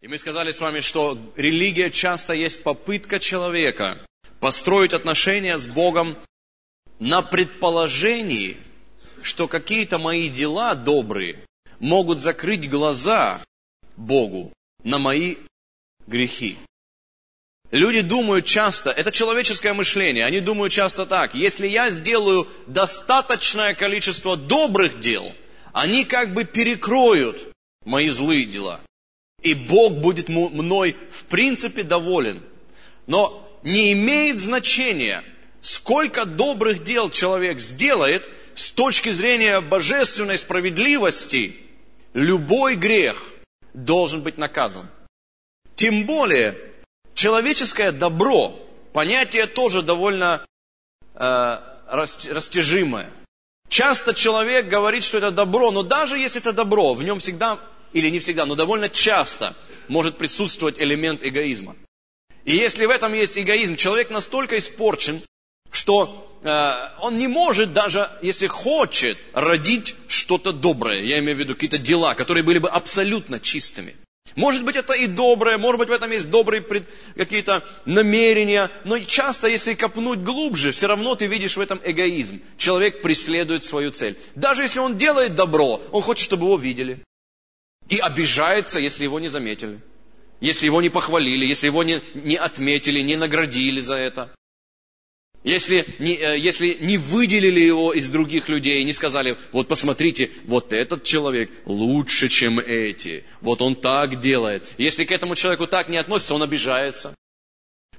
И мы сказали с вами, что религия часто есть попытка человека построить отношения с Богом на предположении, что какие-то мои дела добрые могут закрыть глаза Богу на мои грехи. Люди думают часто, это человеческое мышление, они думают часто так, если я сделаю достаточное количество добрых дел, они как бы перекроют мои злые дела. И Бог будет мной в принципе доволен. Но не имеет значения, сколько добрых дел человек сделает с точки зрения божественной справедливости, любой грех должен быть наказан. Тем более, человеческое добро, понятие тоже довольно э, растяжимое. Часто человек говорит, что это добро, но даже если это добро, в нем всегда, или не всегда, но довольно часто может присутствовать элемент эгоизма. И если в этом есть эгоизм, человек настолько испорчен, что э, он не может даже, если хочет, родить что-то доброе. Я имею в виду какие-то дела, которые были бы абсолютно чистыми. Может быть, это и доброе, может быть, в этом есть добрые пред... какие-то намерения, но часто, если копнуть глубже, все равно ты видишь в этом эгоизм. Человек преследует свою цель. Даже если он делает добро, он хочет, чтобы его видели. И обижается, если его не заметили. Если его не похвалили, если его не, не отметили, не наградили за это. Если не, э, если не выделили его из других людей, не сказали, вот посмотрите, вот этот человек лучше, чем эти, вот он так делает. Если к этому человеку так не относится, он обижается.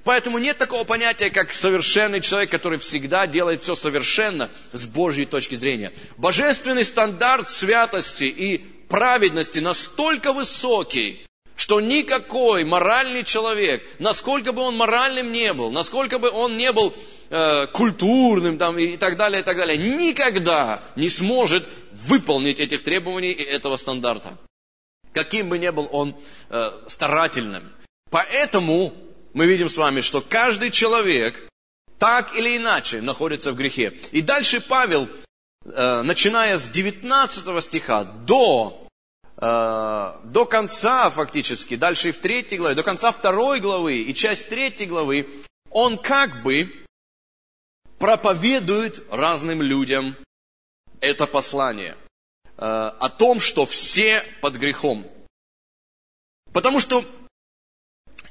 Поэтому нет такого понятия, как совершенный человек, который всегда делает все совершенно с Божьей точки зрения. Божественный стандарт святости и праведности настолько высокий, что никакой моральный человек, насколько бы он моральным не был, насколько бы он не был э, культурным там, и так далее, и так далее, никогда не сможет выполнить этих требований и этого стандарта. Каким бы ни был он э, старательным. Поэтому мы видим с вами, что каждый человек так или иначе находится в грехе. И дальше Павел, начиная с 19 стиха до Э, до конца фактически, дальше и в третьей главе, до конца второй главы и часть третьей главы, он как бы проповедует разным людям это послание э, о том, что все под грехом. Потому что,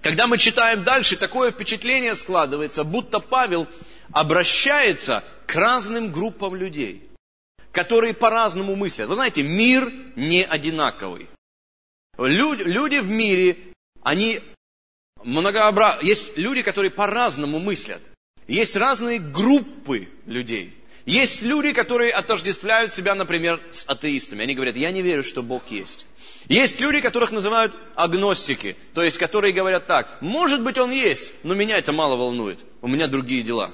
когда мы читаем дальше, такое впечатление складывается, будто Павел обращается к разным группам людей – которые по-разному мыслят. Вы знаете, мир не одинаковый. Люди, люди в мире, они многообразны. Есть люди, которые по-разному мыслят. Есть разные группы людей. Есть люди, которые отождествляют себя, например, с атеистами. Они говорят, я не верю, что Бог есть. Есть люди, которых называют агностики, то есть которые говорят так, может быть он есть, но меня это мало волнует, у меня другие дела.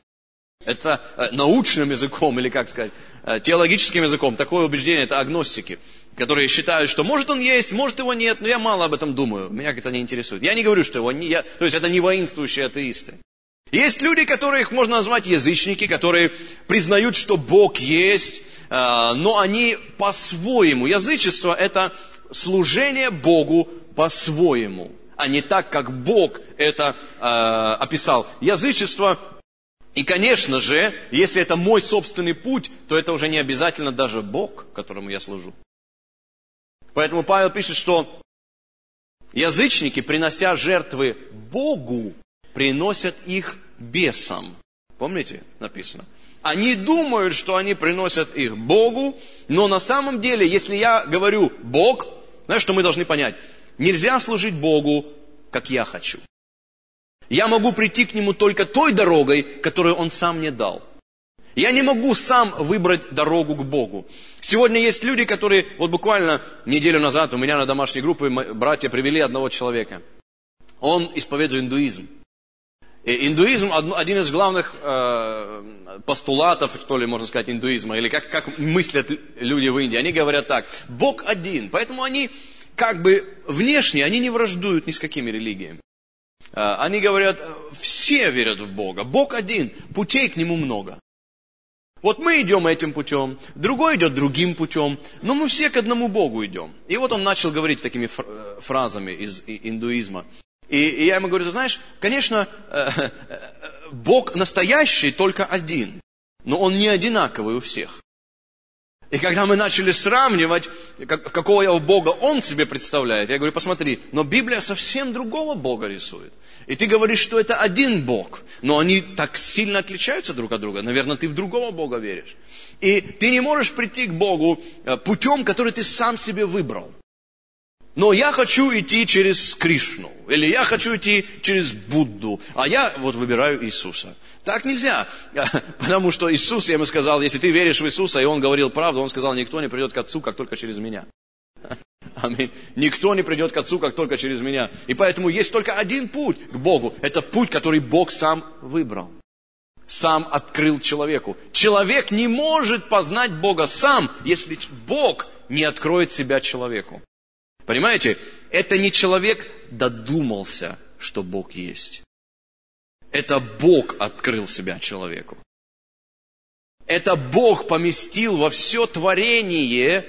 Это э, научным языком, или как сказать, теологическим языком, такое убеждение, это агностики, которые считают, что может он есть, может его нет, но я мало об этом думаю, меня это не интересует. Я не говорю, что его не, я, то есть это не воинствующие атеисты. Есть люди, которых можно назвать язычники, которые признают, что Бог есть, э, но они по-своему. Язычество – это служение Богу по-своему, а не так, как Бог это э, описал. Язычество и, конечно же, если это мой собственный путь, то это уже не обязательно даже Бог, которому я служу. Поэтому Павел пишет, что язычники, принося жертвы Богу, приносят их бесам. Помните, написано? Они думают, что они приносят их Богу, но на самом деле, если я говорю Бог, знаешь, что мы должны понять? Нельзя служить Богу, как я хочу. Я могу прийти к Нему только той дорогой, которую Он сам мне дал. Я не могу сам выбрать дорогу к Богу. Сегодня есть люди, которые, вот буквально неделю назад у меня на домашней группе братья привели одного человека. Он исповедует индуизм. И индуизм один из главных э, постулатов, что ли, можно сказать, индуизма, или как, как мыслят люди в Индии. Они говорят так, Бог один, поэтому они как бы внешне, они не враждуют ни с какими религиями. А, они говорят, все верят в Бога. Бог один, путей к Нему много. Вот мы идем этим путем, другой идет другим путем, но мы все к одному Богу идем. И вот он начал говорить такими э, фразами из индуизма. И, я ему говорю, ты знаешь, конечно, э, э, Бог настоящий только один, но он не одинаковый у всех. И когда мы начали сравнивать, как, какого Бога он себе представляет, я говорю, посмотри, но Библия совсем другого Бога рисует. И ты говоришь, что это один Бог, но они так сильно отличаются друг от друга. Наверное, ты в другого Бога веришь. И ты не можешь прийти к Богу э, путем, который ты сам себе выбрал. Но я хочу идти через Кришну, или я хочу идти через Будду, а я вот выбираю Иисуса. Так нельзя, потому что Иисус, я ему сказал, если ты веришь в Иисуса, и Он говорил правду, Он сказал, никто не придет к Отцу, как только через меня. Аминь. Никто не придет к Отцу, как только через меня. И поэтому есть только один путь к Богу. Это путь, который Бог сам выбрал. Сам открыл человеку. Человек не может познать Бога сам, если Бог не откроет себя человеку. Понимаете? Это не человек додумался, что Бог есть. Это Бог открыл себя человеку. Это Бог поместил во все творение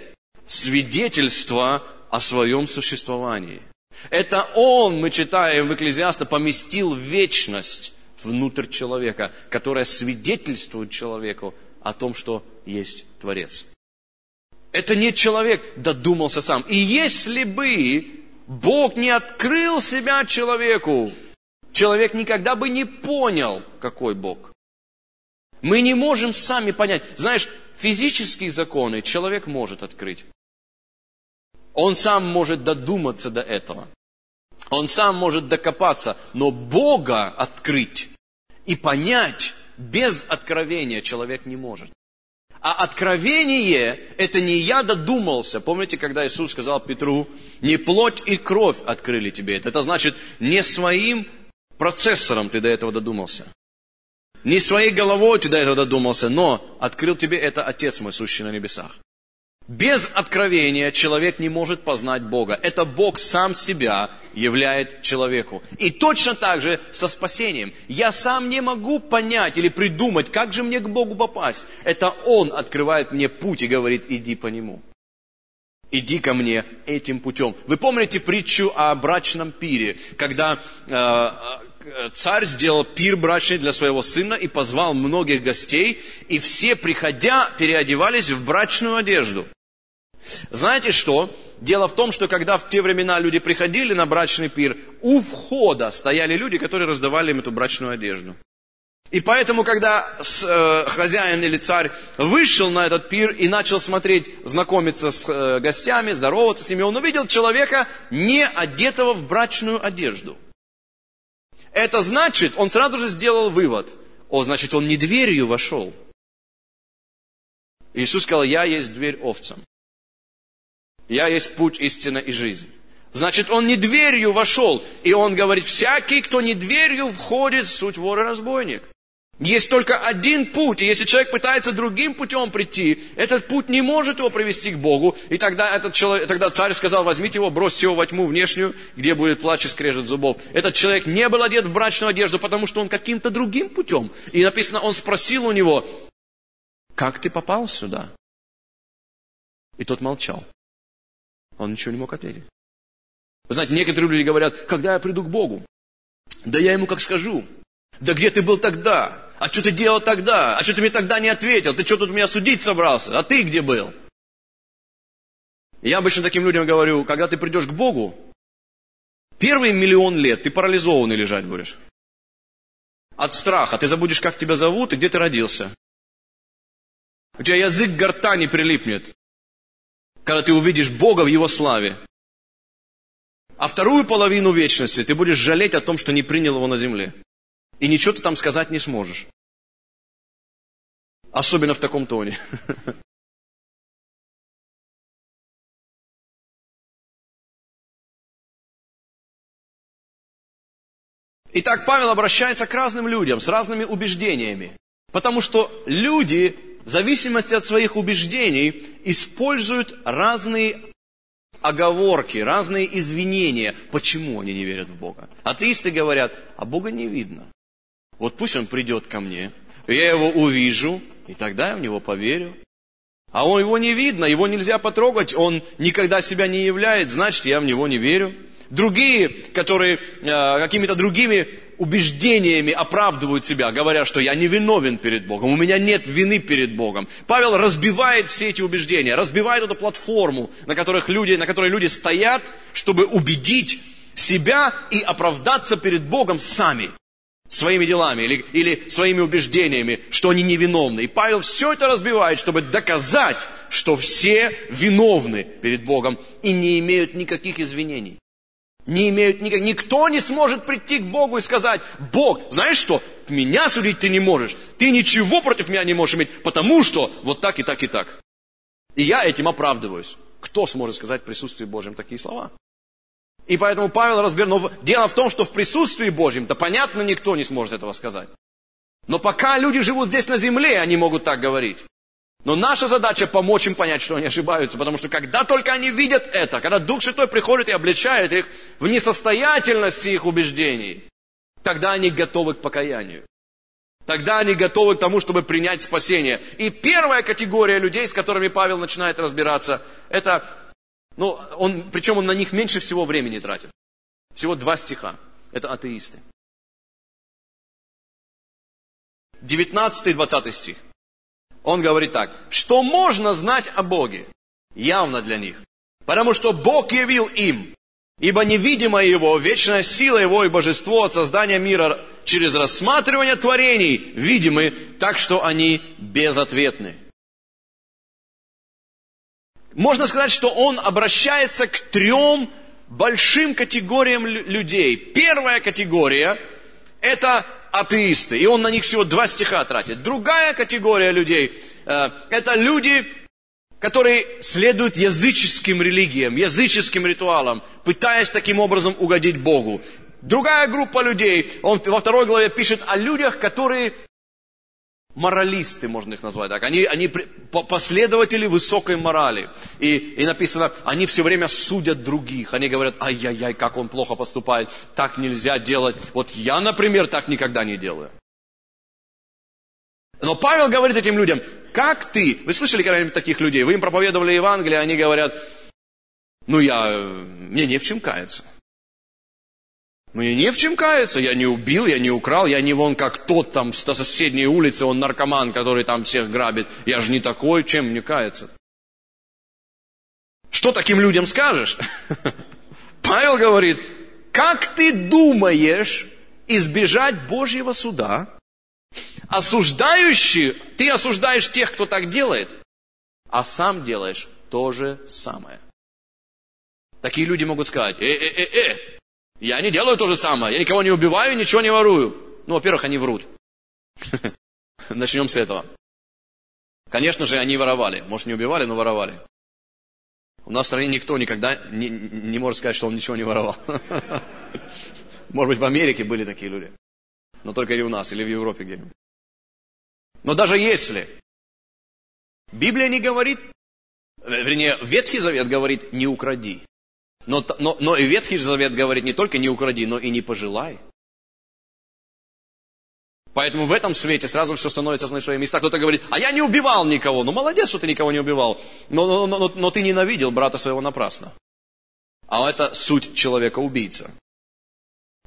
свидетельство о своем существовании. Это Он, мы читаем в Экклезиаста, поместил вечность внутрь человека, которая свидетельствует человеку о том, что есть Творец. Это не человек додумался сам. И если бы Бог не открыл себя человеку, человек никогда бы не понял, какой Бог. Мы не можем сами понять. Знаешь, физические законы человек может открыть. Он сам может додуматься до этого. Он сам может докопаться. Но Бога открыть и понять без откровения человек не может. А откровение – это не я додумался. Помните, когда Иисус сказал Петру, не плоть и кровь открыли тебе это. Это значит, не своим процессором ты до этого додумался. Не своей головой ты до этого додумался, но открыл тебе это Отец мой, сущий на небесах. Без откровения человек не может познать Бога. Это Бог сам себя являет человеку. И точно так же со спасением. Я сам не могу понять или придумать, как же мне к Богу попасть. Это Он открывает мне путь и говорит, иди по нему. Иди ко мне этим путем. Вы помните притчу о брачном пире, когда э, э царь сделал пир брачный для своего сына и позвал многих гостей, и все, приходя, переодевались в брачную одежду. Знаете что? Дело в том, что когда в те времена люди приходили на брачный пир, у входа стояли люди, которые раздавали им эту брачную одежду. И поэтому, когда э, хозяин или царь вышел на этот пир и начал смотреть, знакомиться с э, гостями, здороваться с ними, он увидел человека, не одетого в брачную одежду. Это значит, он сразу же сделал вывод. О, значит, он не дверью вошел. Иисус сказал, я есть дверь овцам. Я есть путь, истина и жизнь. Значит, он не дверью вошел. И он говорит, всякий, кто не дверью входит, суть вор и разбойник. Есть только один путь, и если человек пытается другим путем прийти, этот путь не может его привести к Богу. И тогда, этот человек, тогда царь сказал, возьмите его, бросьте его во тьму внешнюю, где будет плач и скрежет зубов. Этот человек не был одет в брачную одежду, потому что он каким-то другим путем. И написано, он спросил у него, как ты попал сюда? И тот молчал. Он ничего не мог ответить. Вы знаете, некоторые люди говорят, когда я приду к Богу, да я ему как скажу, да где ты был тогда? А что ты делал тогда? А что ты мне тогда не ответил? Ты что тут меня судить собрался? А ты где был? Я обычно таким людям говорю, когда ты придешь к Богу, первый миллион лет ты парализованный лежать будешь. От страха. Ты забудешь, как тебя зовут и где ты родился. У тебя язык к гортани прилипнет когда ты увидишь Бога в Его славе. А вторую половину вечности ты будешь жалеть о том, что не принял Его на земле. И ничего ты там сказать не сможешь. Особенно в таком тоне. Итак, Павел обращается к разным людям с разными убеждениями. Потому что люди в зависимости от своих убеждений используют разные оговорки, разные извинения, почему они не верят в Бога. Атеисты говорят, а Бога не видно. Вот пусть Он придет ко мне, я Его увижу, И тогда я в него поверю. А он, его не видно, его нельзя потрогать, он никогда себя не являет, значит, я в него не верю. Другие, которые э, какими-то другими убеждениями оправдывают себя, говоря, что я не виновен перед Богом, у меня нет вины перед Богом. Павел разбивает все эти убеждения, разбивает эту платформу, на, которых люди, на которой люди стоят, чтобы убедить себя и оправдаться перед Богом сами своими делами или, или своими убеждениями, что они невиновны. И Павел все это разбивает, чтобы доказать, что все виновны перед Богом и не имеют никаких извинений не имеют никак... Никто не сможет прийти к Богу и сказать, Бог, знаешь что, меня судить ты не можешь. Ты ничего против меня не можешь иметь, потому что вот так и так и так. И я этим оправдываюсь. Кто сможет сказать в присутствии Божьем такие слова? И поэтому Павел разбер... Но дело в том, что в присутствии Божьем, да понятно, никто не сможет этого сказать. Но пока люди живут здесь на земле, они могут так говорить. Но наша задача помочь им понять, что они ошибаются, потому что когда только они видят это, когда Дух Святой приходит и обличает их в несостоятельности их убеждений, тогда они готовы к покаянию. Тогда они готовы к тому, чтобы принять спасение. И первая категория людей, с которыми Павел начинает разбираться, это, ну, он, причем он на них меньше всего времени тратит. Всего два стиха. Это атеисты. 19 и 20 стих. Он говорит так, что можно знать о Боге? Явно для них. Потому что Бог явил им, ибо невидимая Его, вечная сила Его и божество от создания мира через рассматривание творений видимы, так что они безответны. Можно сказать, что он обращается к трем большим категориям людей. Первая категория – это атеисты, и он на них всего два стиха тратит. Другая категория людей э, – это люди, которые следуют языческим религиям, языческим ритуалам, пытаясь таким образом угодить Богу. Другая группа людей, он во второй главе пишет о людях, которые моралисты, можно их назвать так. Они, они последователи высокой морали. И, и написано, они все время судят других. Они говорят, ай-яй-яй, как он плохо поступает, так нельзя делать. Вот я, например, так никогда не делаю. Но Павел говорит этим людям, как ты, вы слышали когда-нибудь таких людей, вы им проповедовали Евангелие, они говорят, ну я, мне не в чем каяться. Мне не в чем каяться, я не убил, я не украл, я не вон как тот там с соседней улицы, он наркоман, который там всех грабит. Я же не такой, чем мне каяться? Что таким людям скажешь? Павел говорит, как ты думаешь избежать Божьего суда, осуждающий, ты осуждаешь тех, кто так делает, а сам делаешь то же самое. Такие люди могут сказать, э-э-э-э, я не делаю то же самое. Я никого не убиваю, ничего не ворую. Ну, во-первых, они врут. Начнем с этого. Конечно же, они воровали. Может, не убивали, но воровали. У нас в стране никто никогда не, не может сказать, что он ничего не воровал. Может быть, в Америке были такие люди. Но только не у нас, или в Европе где-нибудь. Но даже если Библия не говорит, вернее, Ветхий Завет говорит, не укради. Но, но, но и Ветхий Завет говорит не только не укради, но и не пожелай. Поэтому в этом свете сразу все становится на свои места. Кто-то говорит, а я не убивал никого. Ну, молодец, что ты никого не убивал. Но, но, но, но ты ненавидел брата своего напрасно. А это суть человека-убийца.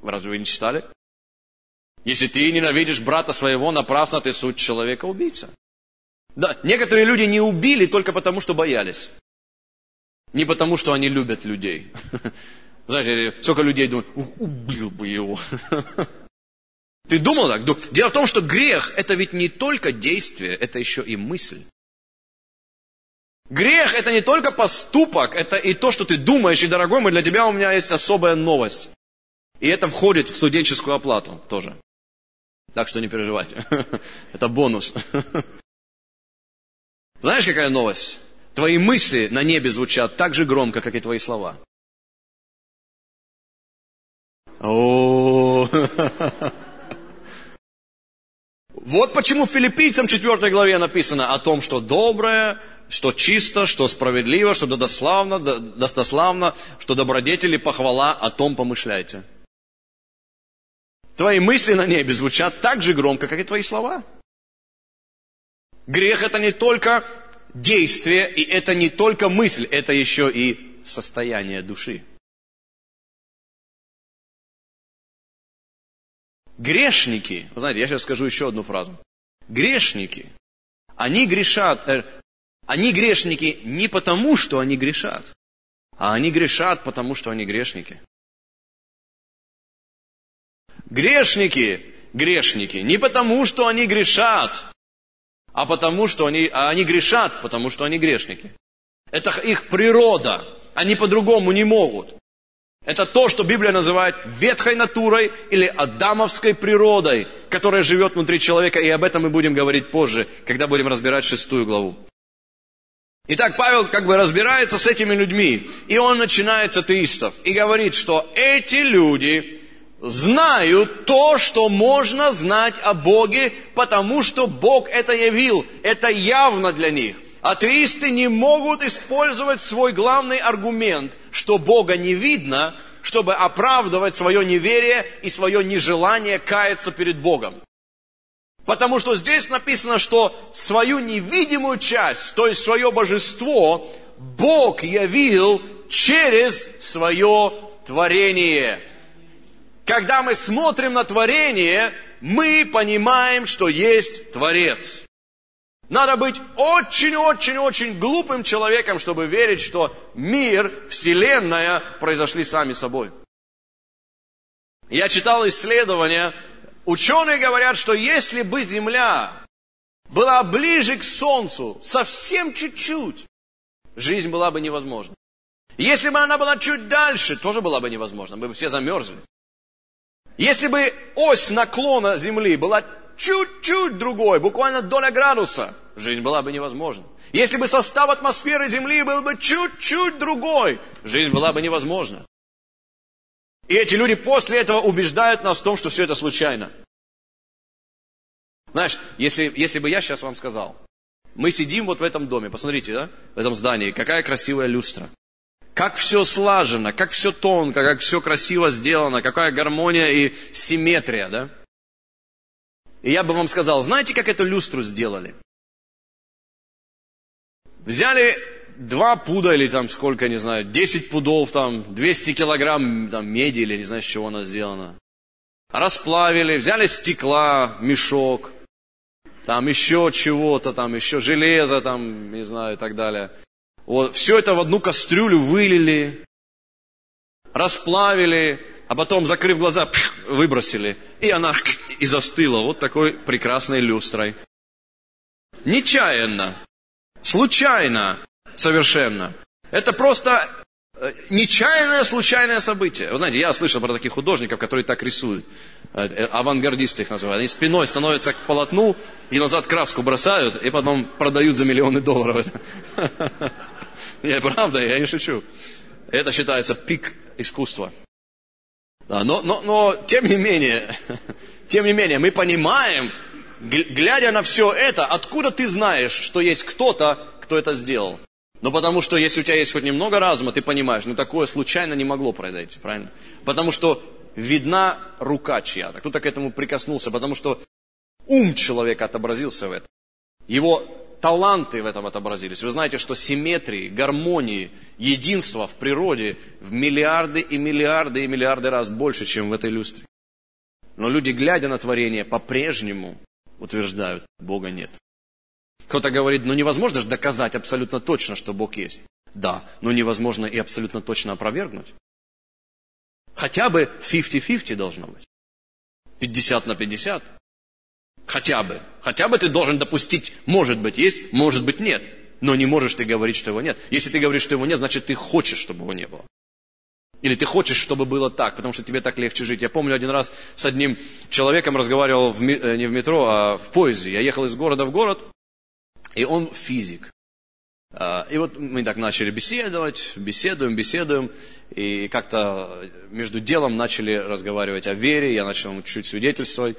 Разве вы не читали? Если ты ненавидишь брата своего напрасно, ты суть человека-убийца. Да, некоторые люди не убили только потому, что боялись. Не потому, что они любят людей. Знаете, сколько людей думают, убил бы его. Ты думал так? Дело в том, что грех – это ведь не только действие, это еще и мысль. Грех – это не только поступок, это и то, что ты думаешь. И, дорогой мой, для тебя у меня есть особая новость. И это входит в студенческую оплату тоже. Так что не переживайте. Это бонус. Знаешь, какая новость? Твои мысли на небе звучат так же громко, как и твои слова. О, Вот почему филиппийцам 4 главе написано о том, что доброе, что чисто, что справедливо, что достославно, достославно, что добродетели, похвала, о том помышляйте. Твои мысли на небе звучат так же громко, как и твои слова. Грех это не только действие, и это не только мысль, это еще и состояние души. Грешники, вы знаете, я сейчас скажу еще одну фразу. Грешники, они грешат, э, они грешники не потому, что они грешат, а они грешат, потому что они грешники. Грешники, грешники, не потому, что они грешат, а потому, что они, а они грешат, потому что они грешники. Это их природа. Они по-другому не могут. Это то, что Библия называет ветхой натурой или адамовской природой, которая живет внутри человека, и об этом мы будем говорить позже, когда будем разбирать шестую главу. Итак, Павел как бы разбирается с этими людьми, и он начинает с атеистов, и говорит, что эти люди знают то, что можно знать о Боге, потому что Бог это явил, это явно для них. Атеисты не могут использовать свой главный аргумент, что Бога не видно, чтобы оправдывать свое неверие и свое нежелание каяться перед Богом. Потому что здесь написано, что свою невидимую часть, то есть свое божество, Бог явил через свое творение. Когда мы смотрим на творение, мы понимаем, что есть Творец. Надо быть очень-очень-очень глупым человеком, чтобы верить, что мир, Вселенная произошли сами собой. Я читал исследования, ученые говорят, что если бы Земля была ближе к Солнцу, совсем чуть-чуть, жизнь была бы невозможна. Если бы она была чуть дальше, тоже была бы невозможна, мы бы все замерзли. Если бы ось наклона Земли была чуть-чуть другой, буквально доля градуса, жизнь была бы невозможна. Если бы состав атмосферы Земли был бы чуть-чуть другой, жизнь была бы невозможна. И эти люди после этого убеждают нас в том, что все это случайно. Знаешь, если, если бы я сейчас вам сказал, мы сидим вот в этом доме, посмотрите, да, в этом здании, какая красивая люстра. Как все слажено, как все тонко, как все красиво сделано, какая гармония и симметрия, да? И я бы вам сказал, знаете, как эту люстру сделали? Взяли два пуда или там сколько, не знаю, 10 пудов, там 200 килограмм там, меди или не знаю, с чего она сделана. Расплавили, взяли стекла, мешок, там еще чего-то, там еще железо, там, не знаю, и так далее. Вот, все это в одну кастрюлю вылили, расплавили, а потом, закрыв глаза, выбросили. И она и застыла вот такой прекрасной люстрой. Нечаянно, случайно, совершенно. Это просто э, нечаянное, случайное событие. Вы знаете, я слышал про таких художников, которые так рисуют. Э, э, авангардисты их называют. Они спиной становятся к полотну и назад краску бросают, и потом продают за миллионы долларов. Не, правда, я не шучу. Это считается пик искусства. Да, но, но, но, тем не менее, тем не менее, мы понимаем, глядя на все это, откуда ты знаешь, что есть кто-то, кто это сделал. Ну, потому что если у тебя есть хоть немного разума, ты понимаешь, ну, такое случайно не могло произойти, правильно? Потому что видна рука чья-то, кто-то к этому прикоснулся, потому что ум человека отобразился в этом. Его таланты в этом отобразились. Вы знаете, что симметрии, гармонии, единства в природе в миллиарды и миллиарды и миллиарды раз больше, чем в этой люстре. Но люди, глядя на творение, по-прежнему утверждают, Бога нет. Кто-то говорит, ну невозможно же доказать абсолютно точно, что Бог есть. Да, но невозможно и абсолютно точно опровергнуть. Хотя бы 50-50 должно быть. 50 на 50. Хотя бы. Хотя бы ты должен допустить, может быть есть, может быть нет. Но не можешь ты говорить, что его нет. Если ты говоришь, что его нет, значит ты хочешь, чтобы его не было. Или ты хочешь, чтобы было так, потому что тебе так легче жить. Я помню один раз с одним человеком разговаривал в, э, не в метро, а в поезде. Я ехал из города в город, и он физик. А, и вот мы так начали беседовать, беседуем, беседуем, и как-то между делом начали разговаривать о вере, я начал чуть-чуть свидетельствовать.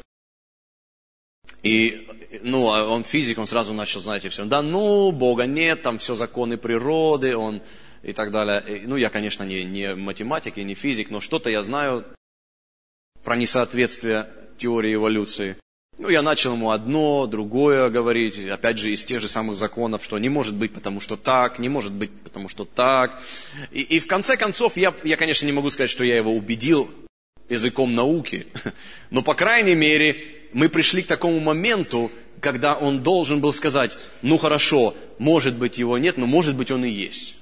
И, ну, а он физик, он сразу начал, знаете, все, да ну, Бога нет, там все законы природы, он и так далее. Ну, я, конечно, не, не математик и не физик, но что-то я знаю про несоответствие теории эволюции. Ну, я начал ему одно, другое говорить, опять же, из тех же самых законов, что не может быть, потому что так, не может быть, потому что так. И, и в конце концов, я, я, конечно, не могу сказать, что я его убедил языком науки, но, по крайней мере, мы пришли к такому моменту, когда он должен был сказать, ну хорошо, может быть его нет, но может быть он и есть.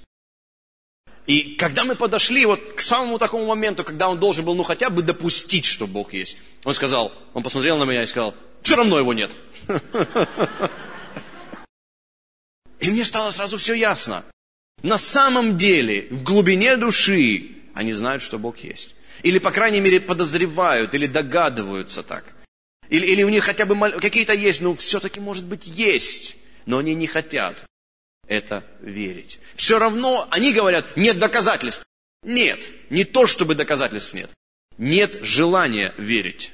И когда мы подошли вот к самому такому моменту, когда он должен был ну хотя бы допустить, что Бог есть, он сказал, он посмотрел на меня и сказал, все равно его нет. И мне стало сразу все ясно. На самом деле, в глубине души, они знают, что Бог есть. Или, по крайней мере, подозревают, или догадываются так. Или, или у них хотя бы какие-то есть, но все-таки, может быть, есть. Но они не хотят это верить. Все равно они говорят, нет доказательств. Нет, не то, чтобы доказательств нет. Нет желания верить.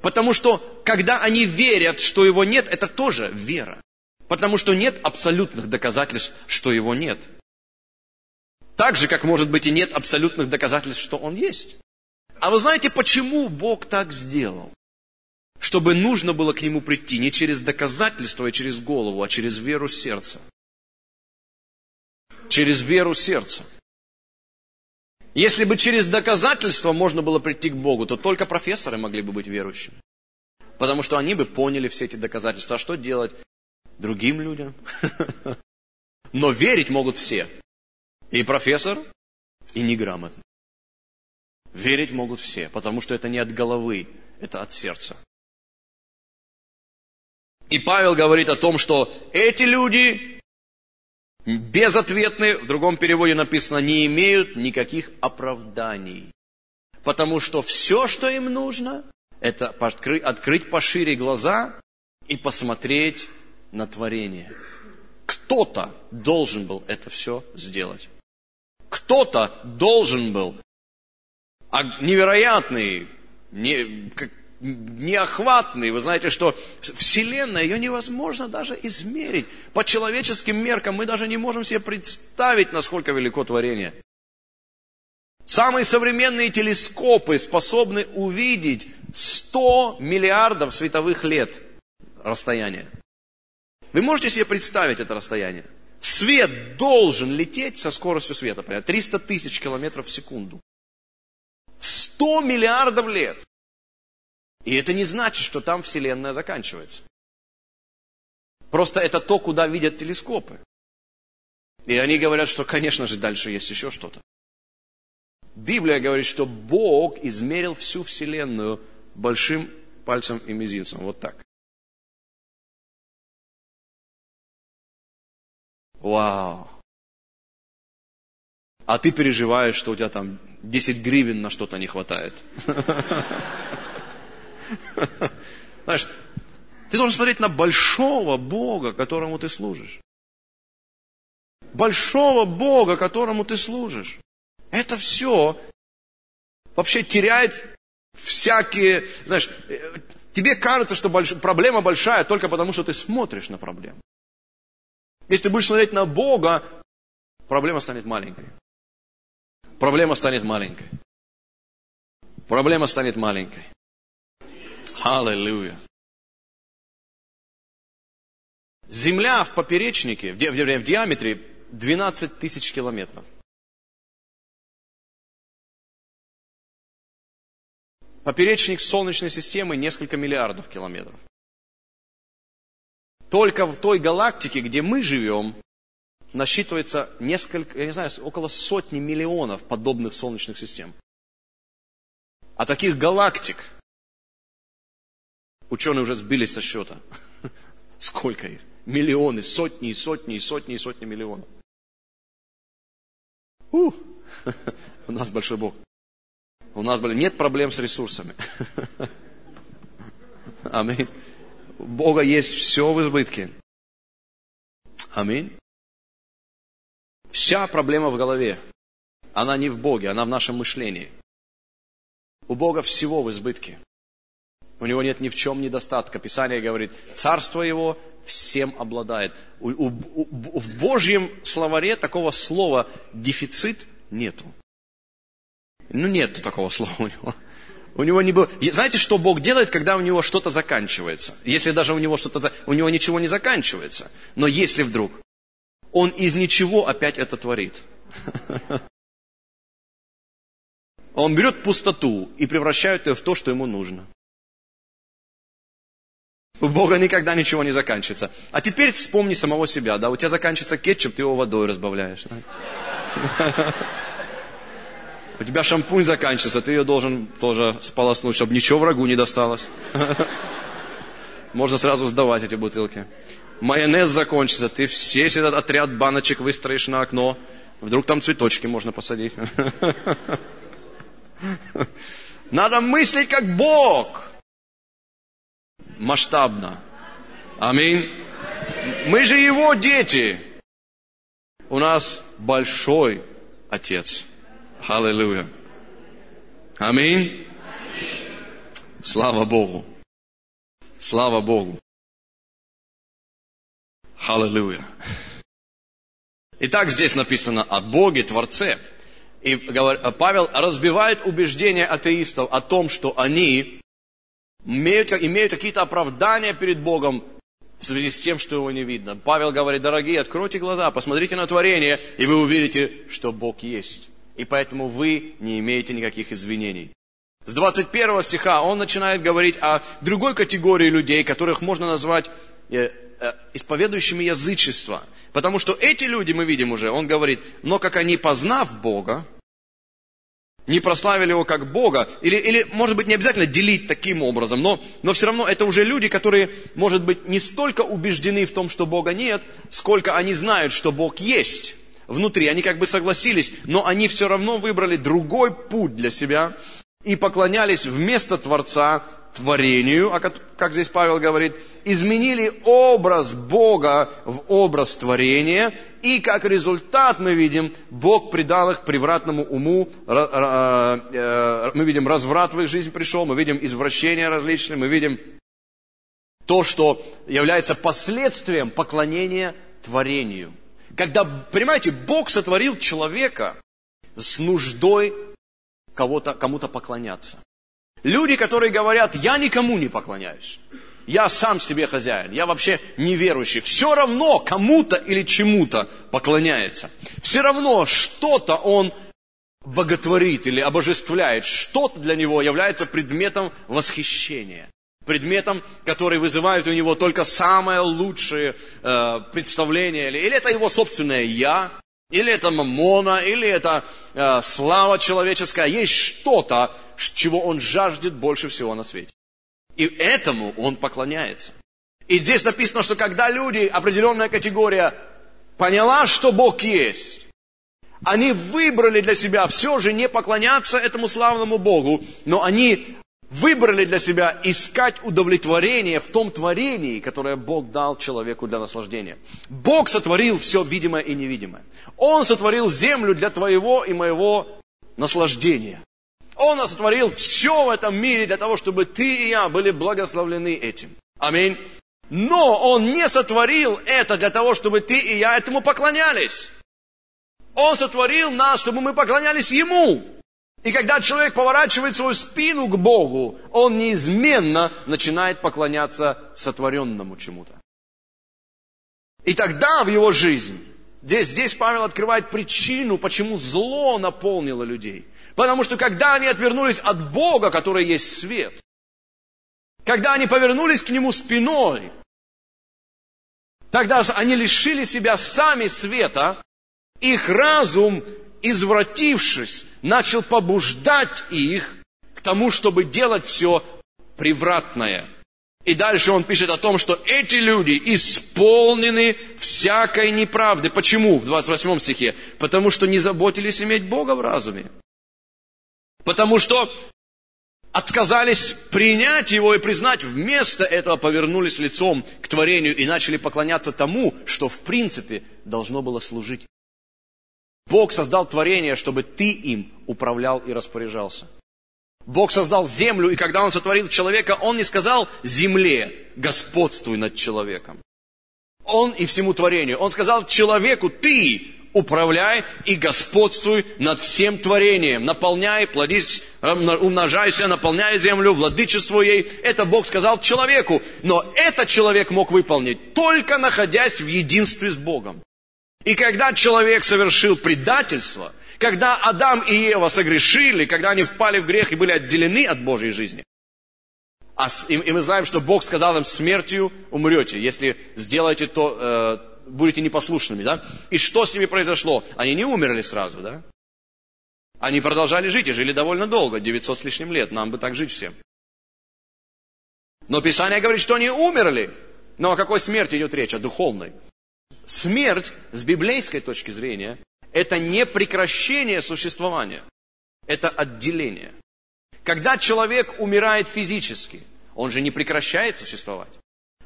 Потому что, когда они верят, что его нет, это тоже вера. Потому что нет абсолютных доказательств, что его нет. Так же, как может быть и нет абсолютных доказательств, что он есть. А вы знаете, почему Бог так сделал? Чтобы нужно было к нему прийти не через доказательства и через голову, а через веру сердца. Через веру сердца. Если бы через доказательства можно было прийти к Богу, то только профессоры могли бы быть верующими. Потому что они бы поняли все эти доказательства. А что делать другим людям? Но верить могут все. И профессор, и неграмотный. Верить могут все, потому что это не от головы, это от сердца. И Павел говорит о том, что эти люди безответны, в другом переводе написано, не имеют никаких оправданий. Потому что все, что им нужно, это открыть пошире глаза и посмотреть на творение. Кто-то должен был это все сделать. Кто-то должен был а невероятный, не, неохватный. Вы знаете, что Вселенная, ее невозможно даже измерить. По человеческим меркам мы даже не можем себе представить, насколько велико творение. Самые современные телескопы способны увидеть 100 миллиардов световых лет расстояния. Вы можете себе представить это расстояние? Свет должен лететь со скоростью света, например, 300 тысяч километров в секунду. 100 миллиардов лет. И это не значит, что там Вселенная заканчивается. Просто это то, куда видят телескопы. И они говорят, что, конечно же, дальше есть еще что-то. Библия говорит, что Бог измерил всю Вселенную большим пальцем и мизинцем. Вот так. Вау. А ты переживаешь, что у тебя там 10 гривен на что-то не хватает. Знаешь, ты должен смотреть на большого Бога, которому ты служишь. Большого Бога, которому ты служишь. Это все вообще теряет всякие, знаешь, тебе кажется, что больш... проблема большая только потому, что ты смотришь на проблему. Если ты будешь смотреть на Бога, проблема станет маленькой. Проблема станет маленькой. Проблема станет маленькой. Аллилуйя. Земля в поперечнике, в, ди, в диаметре 12 тысяч километров. Поперечник Солнечной системы несколько миллиардов километров. Только в той галактике, где мы живем, насчитывается несколько, я не знаю, около сотни миллионов подобных солнечных систем. А таких галактик ученые уже сбились со счета. Сколько их? Миллионы, сотни и сотни и сотни и сотни миллионов. У, у нас большой Бог. У нас нет проблем с ресурсами. Аминь. У Бога есть все в избытке. Аминь. Вся проблема в голове. Она не в Боге, она в нашем мышлении. У Бога всего в избытке. У него нет ни в чем недостатка. Писание говорит, царство его всем обладает. У, у, у, в Божьем словаре такого слова дефицит нету. Ну, нет такого слова у него. У него не было... Знаете, что Бог делает, когда у него что-то заканчивается? Если даже у него что-то... У него ничего не заканчивается. Но если вдруг он из ничего опять это творит. Он берет пустоту и превращает ее в то, что ему нужно. У Бога никогда ничего не заканчивается. А теперь вспомни самого себя, да, у тебя заканчивается кетчуп, ты его водой разбавляешь. Да? У тебя шампунь заканчивается, ты ее должен тоже сполоснуть, чтобы ничего врагу не досталось. Можно сразу сдавать эти бутылки. Майонез закончится, ты все этот отряд баночек выстроишь на окно. Вдруг там цветочки можно посадить. Надо мыслить как Бог. Масштабно. Аминь. Мы же Его дети. У нас большой Отец. Аллилуйя. Аминь. Слава Богу. Слава Богу. Аллилуйя. Итак, здесь написано о Боге, Творце. И Павел разбивает убеждения атеистов о том, что они имеют, имеют какие-то оправдания перед Богом в связи с тем, что его не видно. Павел говорит, дорогие, откройте глаза, посмотрите на творение, и вы увидите, что Бог есть. И поэтому вы не имеете никаких извинений. С 21 стиха он начинает говорить о другой категории людей, которых можно назвать э, э, исповедующими язычество. Потому что эти люди, мы видим уже, он говорит, но как они, познав Бога, не прославили его как Бога, или, или может быть, не обязательно делить таким образом, но, но все равно это уже люди, которые, может быть, не столько убеждены в том, что Бога нет, сколько они знают, что Бог есть внутри. Они как бы согласились, но они все равно выбрали другой путь для себя и поклонялись вместо Творца творению, как здесь Павел говорит, изменили образ Бога в образ творения, и как результат мы видим, Бог придал их превратному уму, э, мы видим разврат в их жизнь пришел, мы видим извращения различные, мы видим то, что является последствием поклонения творению. Когда, понимаете, Бог сотворил человека с нуждой кого-то, кому-то поклоняться. Люди, которые говорят, я никому не поклоняюсь. Я сам себе хозяин, я вообще неверующий. Все равно кому-то или чему-то поклоняется. Все равно что-то он боготворит или обожествляет. Что-то для него является предметом восхищения. Предметом, который вызывает у него только самое лучшее э, представление. Или, или это его собственное «я», или это мамона, или это э, слава человеческая. Есть что-то, чего он жаждет больше всего на свете. И этому он поклоняется. И здесь написано, что когда люди, определенная категория, поняла, что Бог есть, они выбрали для себя все же не поклоняться этому славному Богу, но они выбрали для себя искать удовлетворение в том творении, которое Бог дал человеку для наслаждения. Бог сотворил все видимое и невидимое. Он сотворил землю для твоего и моего наслаждения. Он сотворил все в этом мире для того, чтобы ты и я были благословлены этим. Аминь. Но Он не сотворил это для того, чтобы ты и я этому поклонялись. Он сотворил нас, чтобы мы поклонялись Ему. И когда человек поворачивает свою спину к Богу, он неизменно начинает поклоняться сотворенному чему-то. И тогда в его жизнь, здесь, здесь Павел открывает причину, почему зло наполнило людей – Потому что когда они отвернулись от Бога, который есть свет, когда они повернулись к Нему спиной, тогда они лишили себя сами света, их разум, извратившись, начал побуждать их к тому, чтобы делать все превратное. И дальше он пишет о том, что эти люди исполнены всякой неправды. Почему? В 28 стихе. Потому что не заботились иметь Бога в разуме. Потому что отказались принять его и признать, вместо этого повернулись лицом к творению и начали поклоняться тому, что в принципе должно было служить. Бог создал творение, чтобы ты им управлял и распоряжался. Бог создал землю, и когда Он сотворил человека, Он не сказал земле, господствуй над человеком. Он и всему творению. Он сказал человеку, ты управляй и господствуй над всем творением. Наполняй, плодись, э, умножайся, наполняй землю, владычество ей. Это Бог сказал человеку. Но этот человек мог выполнить только находясь в единстве с Богом. И когда человек совершил предательство, когда Адам и Ева согрешили, когда они впали в грех и были отделены от Божьей жизни, а, и, и мы знаем, что Бог сказал им, смертью умрете, если сделаете то, э, будете непослушными, да? И что с ними произошло? Они не умерли сразу, да? Они продолжали жить и жили довольно долго, 900 с лишним лет, нам бы так жить всем. Но Писание говорит, что они умерли. Но о какой смерти идет речь? О духовной. Смерть, с библейской точки зрения, это не прекращение существования, это отделение. Когда человек умирает физически, он же не прекращает существовать.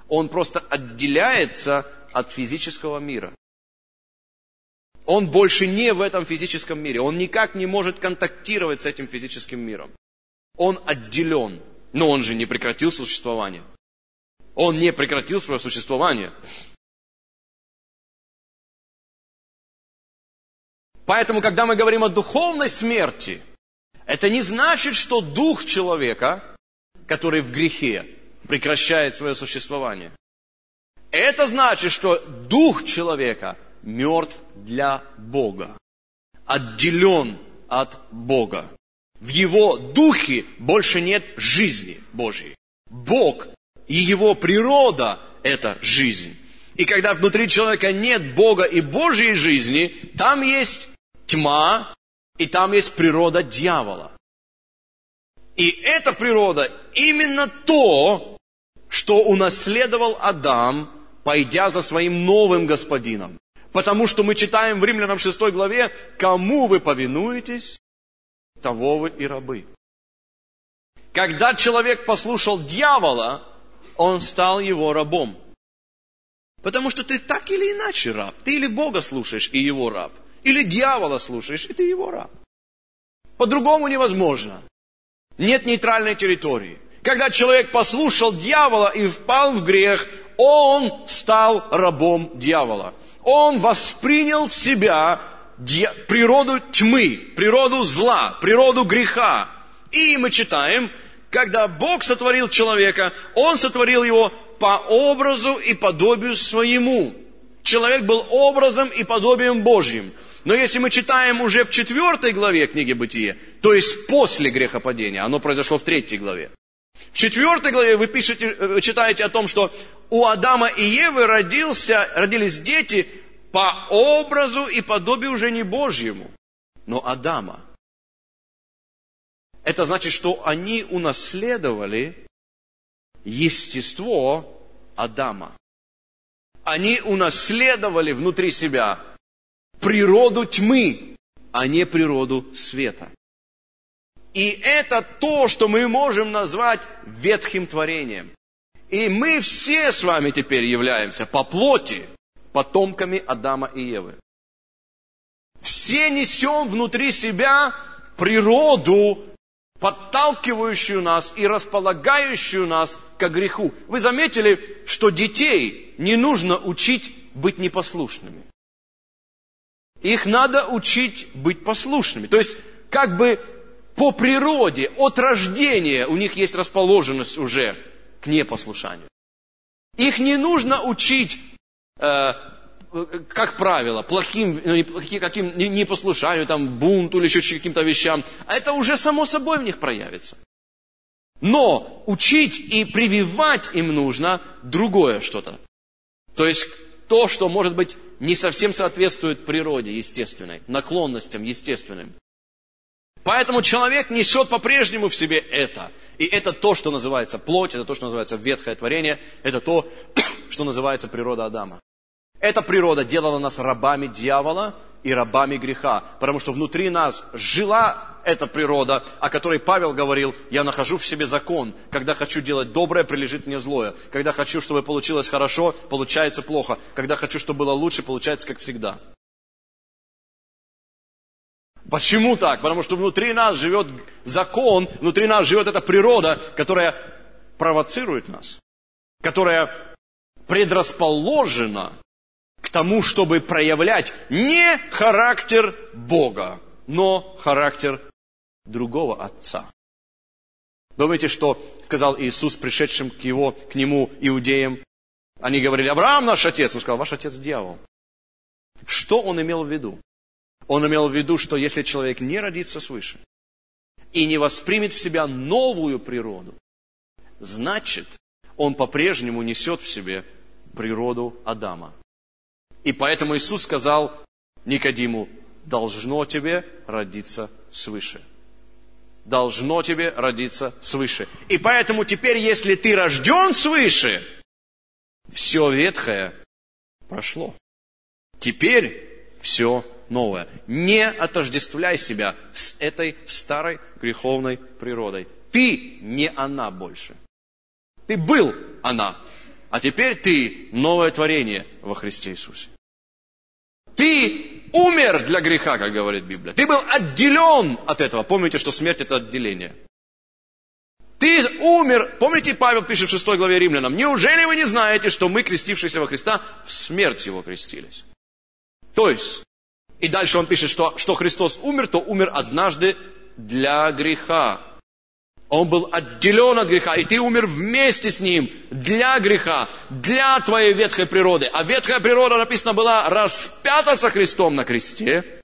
Он просто отделяется от физического мира. Он больше не в этом физическом мире. Он никак не может контактировать с этим физическим миром. Он отделен. Но он же не прекратил существование. Он не прекратил свое существование. Поэтому, когда мы говорим о духовной смерти, это не значит, что дух человека, который в грехе, прекращает свое существование. Это значит, что дух человека мертв для Бога, отделен от Бога. В его духе больше нет жизни Божьей. Бог и его природа – это жизнь. И когда внутри человека нет Бога и Божьей жизни, там есть тьма, и там есть природа дьявола. И эта природа именно то, что унаследовал Адам, пойдя за своим новым господином. Потому что мы читаем в Римлянам 6 главе, кому вы повинуетесь, того вы и рабы. Когда человек послушал дьявола, он стал его рабом. Потому что ты так или иначе раб. Ты или Бога слушаешь и его раб. Или дьявола слушаешь, и ты его раб. По-другому невозможно. Нет нейтральной территории. Когда человек послушал дьявола и впал в грех, он стал рабом дьявола. Он воспринял в себя природу тьмы, природу зла, природу греха. И мы читаем, когда Бог сотворил человека, Он сотворил его по образу и подобию своему. Человек был образом и подобием Божьим. Но если мы читаем уже в четвертой главе книги Бытия, то есть после грехопадения, оно произошло в третьей главе. В четвертой главе вы, пишете, вы читаете о том, что у Адама и Евы родился, родились дети по образу и подобию уже не Божьему, но Адама. Это значит, что они унаследовали естество Адама. Они унаследовали внутри себя природу тьмы, а не природу света. И это то, что мы можем назвать ветхим творением. И мы все с вами теперь являемся по плоти потомками Адама и Евы. Все несем внутри себя природу, подталкивающую нас и располагающую нас к греху. Вы заметили, что детей не нужно учить быть непослушными. Их надо учить быть послушными. То есть, как бы по природе, от рождения у них есть расположенность уже к непослушанию. Их не нужно учить, э, как правило, плохим, ну, каким непослушанию, там, бунту или еще каким-то вещам. А это уже само собой в них проявится. Но учить и прививать им нужно другое что-то. То есть то, что, может быть, не совсем соответствует природе естественной, наклонностям естественным. Поэтому человек несет по-прежнему в себе это. И это то, что называется плоть, это то, что называется ветхое творение, это то, что называется природа Адама. Эта природа делала нас рабами дьявола и рабами греха, потому что внутри нас жила эта природа, о которой Павел говорил, я нахожу в себе закон. Когда хочу делать доброе, прилежит мне злое. Когда хочу, чтобы получилось хорошо, получается плохо. Когда хочу, чтобы было лучше, получается как всегда. Почему так? Потому что внутри нас живет закон, внутри нас живет эта природа, которая провоцирует нас, которая предрасположена к тому, чтобы проявлять не характер Бога, но характер другого Отца. Думаете, что сказал Иисус, пришедшим к, его, к нему иудеям? Они говорили, Авраам наш отец. Он сказал, ваш отец дьявол. Что он имел в виду? Он имел в виду, что если человек не родится свыше и не воспримет в себя новую природу, значит, он по-прежнему несет в себе природу Адама. И поэтому Иисус сказал Никодиму, должно тебе родиться свыше. Должно тебе родиться свыше. И поэтому теперь, если ты рожден свыше, все ветхое прошло. Теперь все новое. Не отождествляй себя с этой старой греховной природой. Ты не она больше. Ты был она, а теперь ты новое творение во Христе Иисусе. Ты умер для греха, как говорит Библия. Ты был отделен от этого. Помните, что смерть это отделение. Ты умер. Помните, Павел пишет в 6 главе Римлянам, неужели вы не знаете, что мы, крестившиеся во Христа, в смерть его крестились? То есть, и дальше он пишет, что, что Христос умер, то умер однажды для греха. Он был отделен от греха, и ты умер вместе с ним для греха, для твоей ветхой природы. А ветхая природа, написано, была распята со Христом на кресте.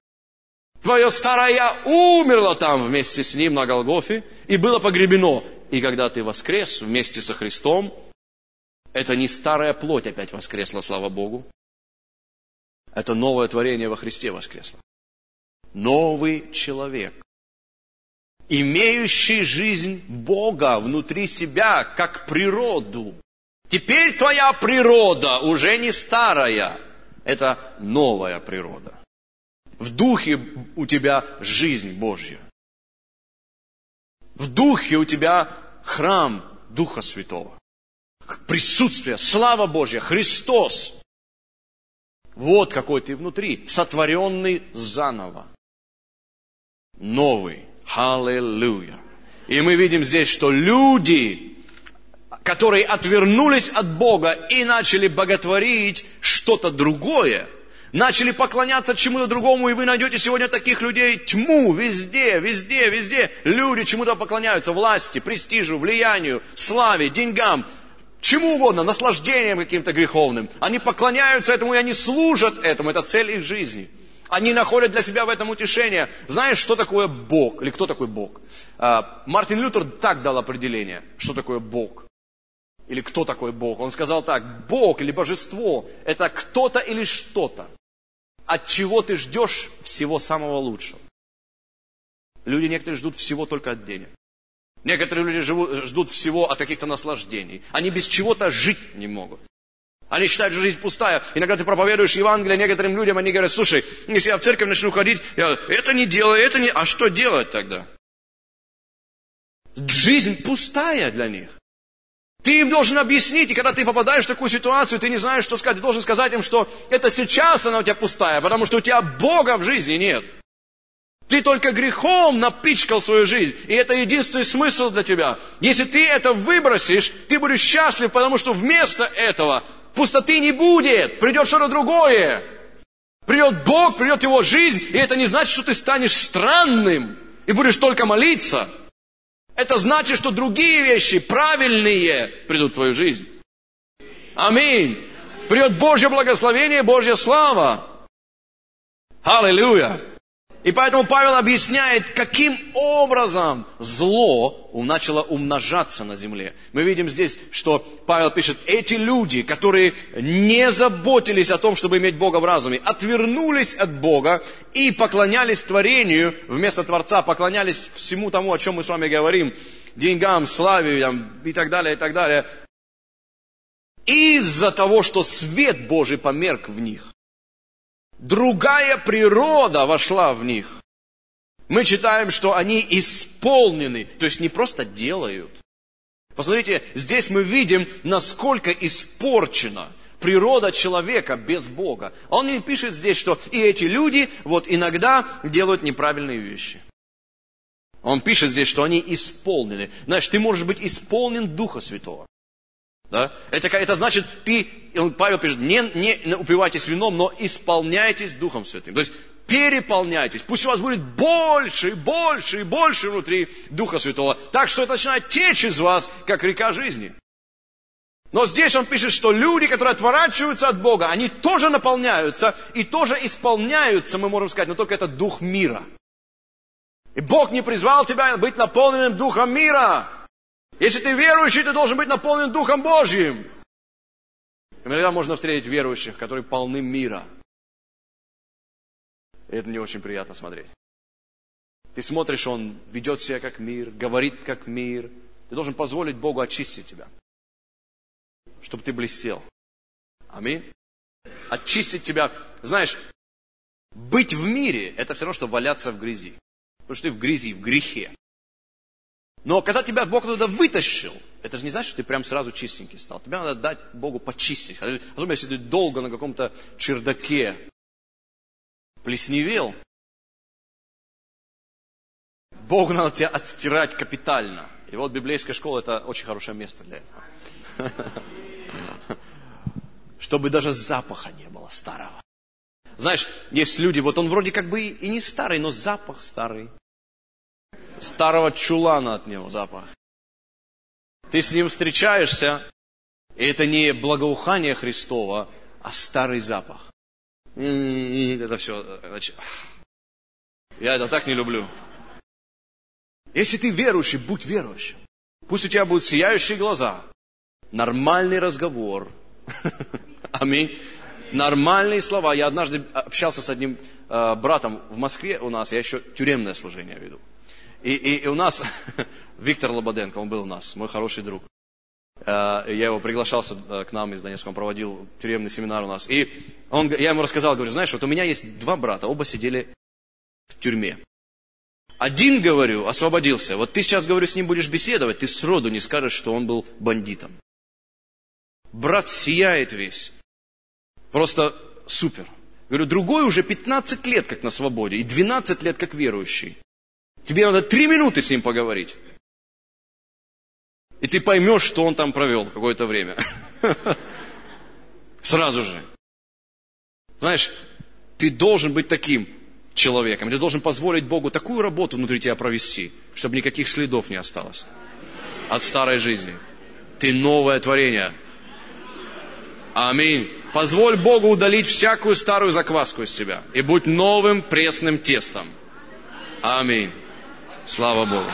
Твое старое умерло там вместе с ним на Голгофе и было погребено. И когда ты воскрес вместе со Христом, это не старая плоть опять воскресла, слава Богу. Это новое творение во Христе воскресло. Новый человек имеющий жизнь Бога внутри себя, как природу. Теперь твоя природа уже не старая, это новая природа. В духе у тебя жизнь Божья. В духе у тебя храм Духа Святого. Присутствие, слава Божья, Христос. Вот какой ты внутри, сотворенный заново. Новый. Аллилуйя. И мы видим здесь, что люди, которые отвернулись от Бога и начали боготворить что-то другое, начали поклоняться чему-то другому, и вы найдете сегодня таких людей тьму везде, везде, везде. Люди чему-то поклоняются, власти, престижу, влиянию, славе, деньгам, чему угодно, наслаждением каким-то греховным. Они поклоняются этому, и они служат этому, это цель их жизни. Они находят для себя в этом утешение. Знаешь, что такое Бог? Или кто такой Бог? А, Мартин Лютер так дал определение, что такое Бог. Или кто такой Бог? Он сказал так, Бог или божество – это кто-то или что-то, от чего ты ждешь всего самого лучшего. Люди некоторые ждут всего только от денег. Некоторые люди живут, ждут всего от каких-то наслаждений. Они без чего-то жить не могут. Они считают, что жизнь пустая. Иногда ты проповедуешь Евангелие некоторым людям, они говорят, слушай, если я в церковь начну ходить, я это не делаю, это не... А что делать тогда? Жизнь пустая для них. Ты им должен объяснить, и когда ты попадаешь в такую ситуацию, ты не знаешь, что сказать, ты должен сказать им, что это сейчас она у тебя пустая, потому что у тебя Бога в жизни нет. Ты только грехом напичкал свою жизнь, и это единственный смысл для тебя. Если ты это выбросишь, ты будешь счастлив, потому что вместо этого Пустоты не будет, придет что-то другое. Придет Бог, придет Его жизнь, и это не значит, что ты станешь странным и будешь только молиться. Это значит, что другие вещи, правильные, придут в твою жизнь. Аминь. Придет Божье благословение, Божья слава. Аллилуйя. И поэтому Павел объясняет, каким образом зло начало умножаться на земле. Мы видим здесь, что Павел пишет, эти люди, которые не заботились о том, чтобы иметь Бога в разуме, отвернулись от Бога и поклонялись творению, вместо Творца поклонялись всему тому, о чем мы с вами говорим, деньгам, славе и так далее, и так далее. Из-за того, что свет Божий померк в них. Другая природа вошла в них. Мы читаем, что они исполнены, то есть не просто делают. Посмотрите, здесь мы видим, насколько испорчена природа человека без Бога. Он не пишет здесь, что и эти люди вот иногда делают неправильные вещи. Он пишет здесь, что они исполнены. Знаешь, ты можешь быть исполнен Духа Святого. Да? Это, это значит, ты, Павел пишет, не, не упивайтесь вином, но исполняйтесь Духом Святым. То есть переполняйтесь. Пусть у вас будет больше и больше и больше внутри Духа Святого. Так что это начинает течь из вас, как река жизни. Но здесь он пишет, что люди, которые отворачиваются от Бога, они тоже наполняются и тоже исполняются, мы можем сказать, но только это дух мира. И Бог не призвал тебя быть наполненным духом мира. Если ты верующий, ты должен быть наполнен Духом Божьим. Иногда можно встретить верующих, которые полны мира. И это не очень приятно смотреть. Ты смотришь, он ведет себя как мир, говорит как мир. Ты должен позволить Богу очистить тебя, чтобы ты блестел. Аминь. Очистить тебя. Знаешь, быть в мире – это все равно, что валяться в грязи. Потому что ты в грязи, в грехе. Но когда тебя Бог туда вытащил, это же не значит, что ты прям сразу чистенький стал. Тебе надо дать Богу почистить. Особенно если ты долго на каком-то чердаке плесневел. Богу надо тебя отстирать капитально. И вот библейская школа это очень хорошее место для этого. Чтобы даже запаха не было старого. Знаешь, есть люди, вот он вроде как бы и не старый, но запах старый старого чулана от него запах. Ты с ним встречаешься, и это не благоухание Христова, а старый запах. Это все. Я это так не люблю. Если ты верующий, будь верующим. Пусть у тебя будут сияющие глаза, нормальный разговор. Аминь. Нормальные слова. Я однажды общался с одним э, братом в Москве у нас, я еще тюремное служение веду. И, и, и у нас Виктор Лободенко, он был у нас, мой хороший друг. Э, я его приглашал э, к нам из Донецка, он проводил тюремный семинар у нас. И он, я ему рассказал, говорю, знаешь, вот у меня есть два брата, оба сидели в тюрьме. Один, говорю, освободился. Вот ты сейчас, говорю, с ним будешь беседовать, ты сроду не скажешь, что он был бандитом. Брат сияет весь. Просто супер. Говорю, другой уже 15 лет как на свободе и 12 лет как верующий. Тебе надо три минуты с ним поговорить. И ты поймешь, что он там провел какое-то время. Сразу же. Знаешь, ты должен быть таким человеком. Ты должен позволить Богу такую работу внутри тебя провести, чтобы никаких следов не осталось от старой жизни. Ты новое творение. Аминь. Позволь Богу удалить всякую старую закваску из тебя и будь новым пресным тестом. Аминь. Слава Богу.